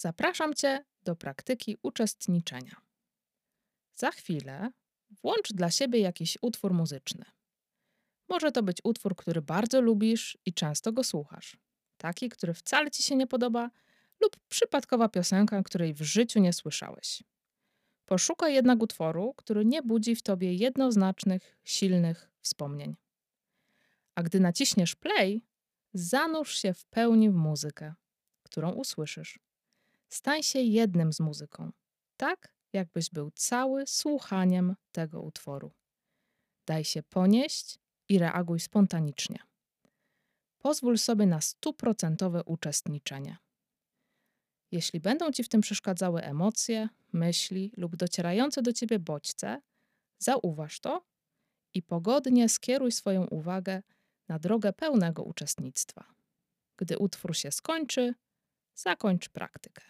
Zapraszam Cię do praktyki uczestniczenia. Za chwilę włącz dla siebie jakiś utwór muzyczny. Może to być utwór, który bardzo lubisz i często go słuchasz, taki, który wcale Ci się nie podoba, lub przypadkowa piosenka, której w życiu nie słyszałeś. Poszukaj jednak utworu, który nie budzi w tobie jednoznacznych, silnych wspomnień. A gdy naciśniesz play, zanurz się w pełni w muzykę, którą usłyszysz. Stań się jednym z muzyką, tak jakbyś był cały słuchaniem tego utworu. Daj się ponieść i reaguj spontanicznie. Pozwól sobie na stuprocentowe uczestniczenie. Jeśli będą ci w tym przeszkadzały emocje, myśli lub docierające do ciebie bodźce, zauważ to i pogodnie skieruj swoją uwagę na drogę pełnego uczestnictwa. Gdy utwór się skończy, zakończ praktykę.